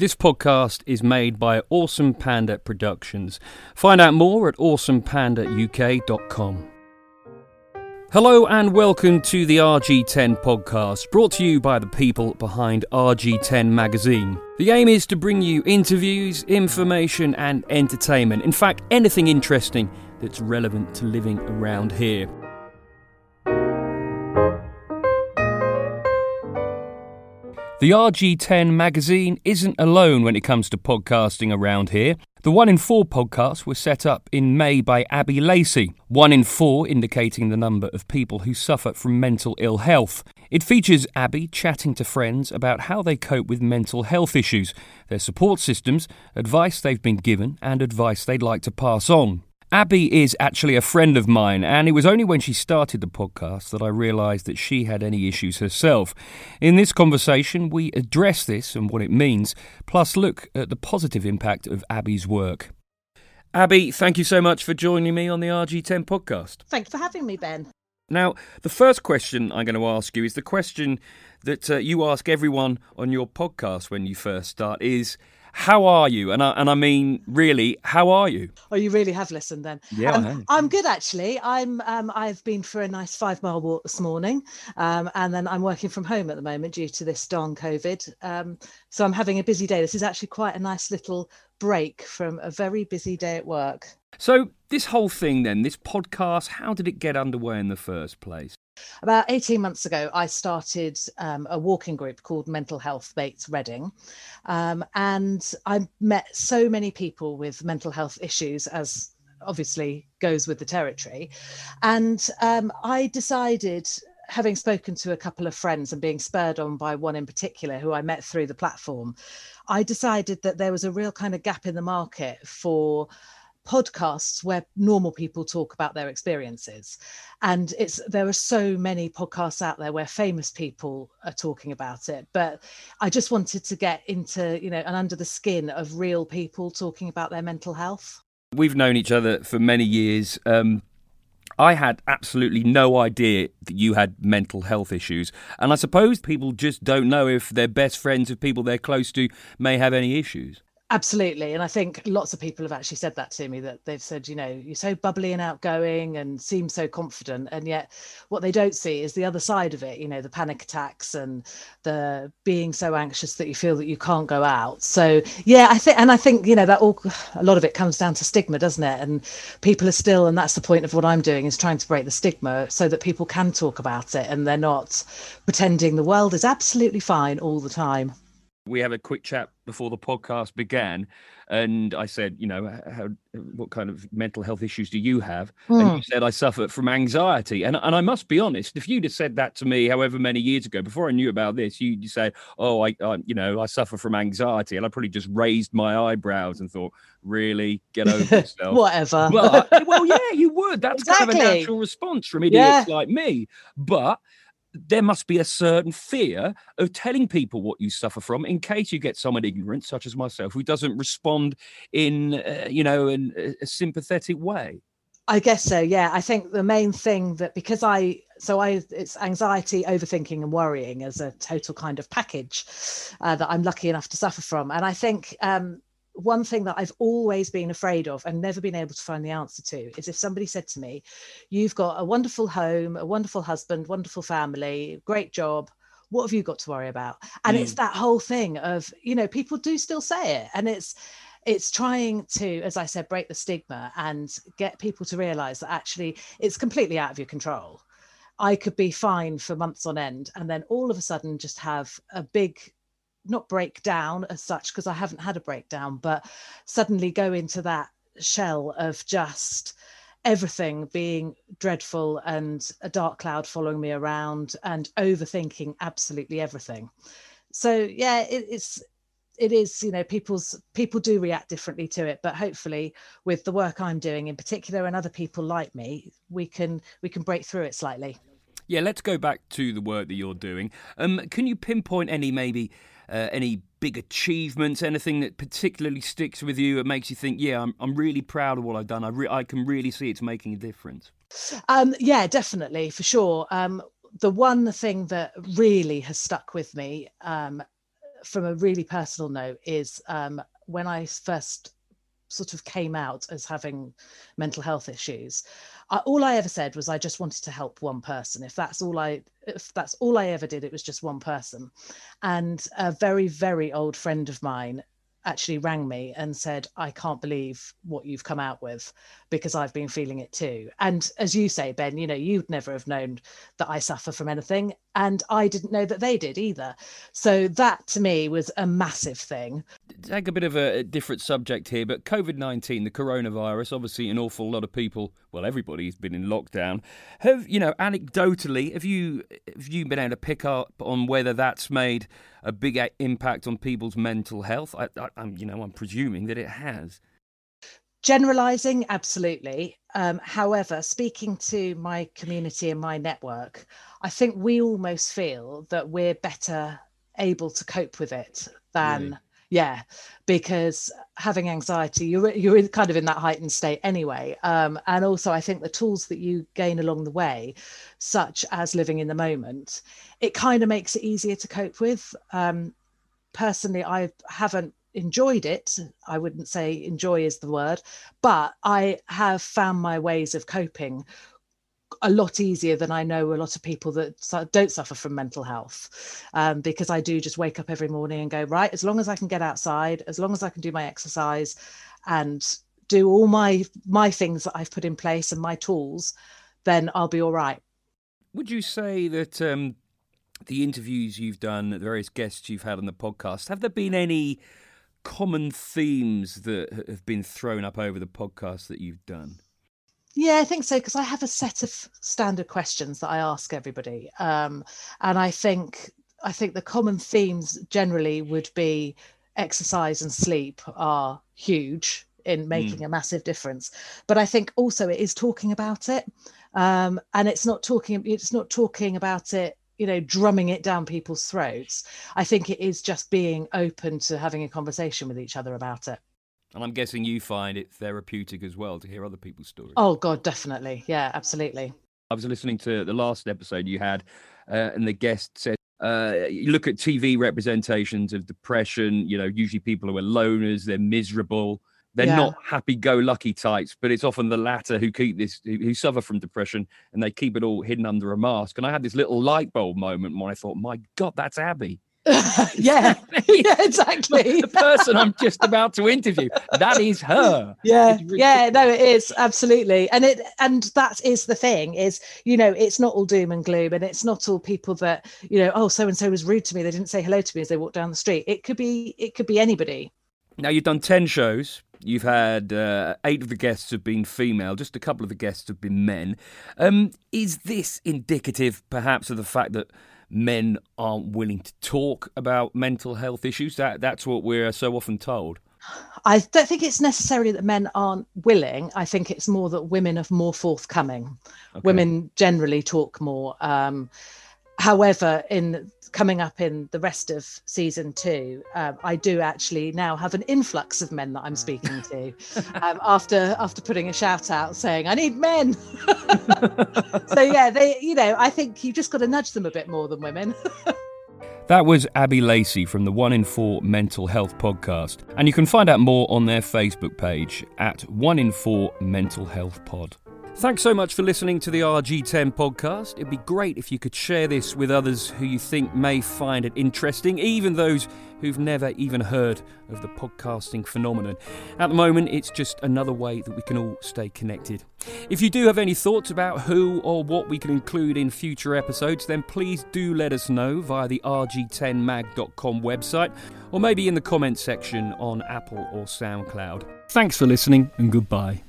This podcast is made by Awesome Panda Productions. Find out more at awesomepandauk.com. Hello and welcome to the RG10 podcast, brought to you by the people behind RG10 magazine. The aim is to bring you interviews, information, and entertainment. In fact, anything interesting that's relevant to living around here. The RG10 magazine isn't alone when it comes to podcasting around here. The 1 in 4 podcast was set up in May by Abby Lacey, 1 in 4 indicating the number of people who suffer from mental ill health. It features Abby chatting to friends about how they cope with mental health issues, their support systems, advice they've been given, and advice they'd like to pass on. Abby is actually a friend of mine, and it was only when she started the podcast that I realised that she had any issues herself. In this conversation, we address this and what it means, plus look at the positive impact of Abby's work. Abby, thank you so much for joining me on the RG10 podcast. Thanks for having me, Ben. Now, the first question I'm going to ask you is the question that uh, you ask everyone on your podcast when you first start is how are you? And I, and I mean, really, how are you? Oh, you really have listened then. Yeah, um, I'm good actually. I'm um, I've been for a nice five mile walk this morning, um, and then I'm working from home at the moment due to this darn COVID. Um, so I'm having a busy day. This is actually quite a nice little break from a very busy day at work. So this whole thing, then, this podcast, how did it get underway in the first place? About 18 months ago, I started um, a walking group called Mental Health Mates Reading. Um, and I met so many people with mental health issues, as obviously goes with the territory. And um, I decided having spoken to a couple of friends and being spurred on by one in particular who I met through the platform, I decided that there was a real kind of gap in the market for podcasts where normal people talk about their experiences and it's there are so many podcasts out there where famous people are talking about it but i just wanted to get into you know and under the skin of real people talking about their mental health we've known each other for many years um, I had absolutely no idea that you had mental health issues. And I suppose people just don't know if their best friends, if people they're close to, may have any issues. Absolutely. And I think lots of people have actually said that to me that they've said, you know, you're so bubbly and outgoing and seem so confident. And yet what they don't see is the other side of it, you know, the panic attacks and the being so anxious that you feel that you can't go out. So, yeah, I think, and I think, you know, that all, a lot of it comes down to stigma, doesn't it? And people are still, and that's the point of what I'm doing is trying to break the stigma so that people can talk about it and they're not pretending the world is absolutely fine all the time we had a quick chat before the podcast began, and I said, you know, how, what kind of mental health issues do you have? Mm. And hmm. you said I suffer from anxiety, and and I must be honest, if you'd have said that to me, however many years ago, before I knew about this, you you say, oh, I, I you know, I suffer from anxiety, and I probably just raised my eyebrows and thought, really, get over yourself, whatever. But, well, yeah, you would. That's exactly. kind of a natural response from idiots yeah. like me, but there must be a certain fear of telling people what you suffer from in case you get someone ignorant such as myself who doesn't respond in uh, you know in a sympathetic way. I guess so yeah. I think the main thing that because i so i it's anxiety overthinking and worrying as a total kind of package uh, that i'm lucky enough to suffer from. And i think um one thing that I've always been afraid of and never been able to find the answer to is if somebody said to me, You've got a wonderful home, a wonderful husband, wonderful family, great job. What have you got to worry about? And mm. it's that whole thing of, you know, people do still say it. And it's, it's trying to, as I said, break the stigma and get people to realize that actually it's completely out of your control. I could be fine for months on end and then all of a sudden just have a big not break down as such because I haven't had a breakdown, but suddenly go into that shell of just everything being dreadful and a dark cloud following me around and overthinking absolutely everything. So yeah, it, it's it is you know people's people do react differently to it but hopefully with the work i'm doing in particular and other people like me we can we can break through it slightly yeah let's go back to the work that you're doing um, can you pinpoint any maybe uh, any big achievements, anything that particularly sticks with you that makes you think, yeah, I'm, I'm really proud of what I've done. I, re- I can really see it's making a difference. Um, yeah, definitely, for sure. Um, the one thing that really has stuck with me um, from a really personal note is um, when I first sort of came out as having mental health issues I, all i ever said was i just wanted to help one person if that's all i if that's all i ever did it was just one person and a very very old friend of mine actually rang me and said, I can't believe what you've come out with because I've been feeling it too. And as you say, Ben, you know, you'd never have known that I suffer from anything. And I didn't know that they did either. So that to me was a massive thing. Take a bit of a different subject here, but COVID 19, the coronavirus, obviously an awful lot of people, well, everybody's been in lockdown. Have, you know, anecdotally, have you, have you been able to pick up on whether that's made a big impact on people's mental health? I, I, I'm, you know, I'm presuming that it has. Generalizing, absolutely. Um, however, speaking to my community and my network, I think we almost feel that we're better able to cope with it than. Really? yeah because having anxiety you're you're kind of in that heightened state anyway um, and also i think the tools that you gain along the way such as living in the moment it kind of makes it easier to cope with um, personally i haven't enjoyed it. I wouldn't say enjoy is the word but i have found my ways of coping a lot easier than I know a lot of people that don't suffer from mental health um, because I do just wake up every morning and go right as long as I can get outside as long as I can do my exercise and do all my my things that I've put in place and my tools then I'll be all right. Would you say that um, the interviews you've done the various guests you've had on the podcast have there been any common themes that have been thrown up over the podcast that you've done yeah, I think so because I have a set of standard questions that I ask everybody, um, and I think I think the common themes generally would be exercise and sleep are huge in making mm. a massive difference, but I think also it is talking about it, um, and it's not talking it's not talking about it you know drumming it down people's throats. I think it is just being open to having a conversation with each other about it. And I'm guessing you find it therapeutic as well to hear other people's stories. Oh, God, definitely. Yeah, absolutely. I was listening to the last episode you had, uh, and the guest said, uh, you look at TV representations of depression, you know, usually people who are loners, they're miserable. They're yeah. not happy-go-lucky types, but it's often the latter who keep this, who, who suffer from depression, and they keep it all hidden under a mask. And I had this little light bulb moment when I thought, "My God, that's Abby." yeah, yeah, exactly. the person I'm just about to interview. That is her. Yeah, yeah, no, it is absolutely, and it and that is the thing is you know it's not all doom and gloom, and it's not all people that you know oh so and so was rude to me, they didn't say hello to me as they walked down the street. It could be it could be anybody. Now you've done ten shows. You've had uh, eight of the guests have been female. Just a couple of the guests have been men. Um, is this indicative, perhaps, of the fact that men aren't willing to talk about mental health issues. That that's what we're so often told. I don't think it's necessarily that men aren't willing. I think it's more that women are more forthcoming. Okay. Women generally talk more. Um, however, in coming up in the rest of season two, um, I do actually now have an influx of men that I'm speaking to um, after after putting a shout out saying I need men. so yeah, they you know I think you just got to nudge them a bit more than women. That was Abby Lacey from the One in Four Mental Health podcast. And you can find out more on their Facebook page at One in Four Mental Health Pod. Thanks so much for listening to the RG10 podcast. It'd be great if you could share this with others who you think may find it interesting, even those who've never even heard of the podcasting phenomenon. At the moment, it's just another way that we can all stay connected. If you do have any thoughts about who or what we can include in future episodes, then please do let us know via the rg10mag.com website or maybe in the comments section on Apple or SoundCloud. Thanks for listening and goodbye.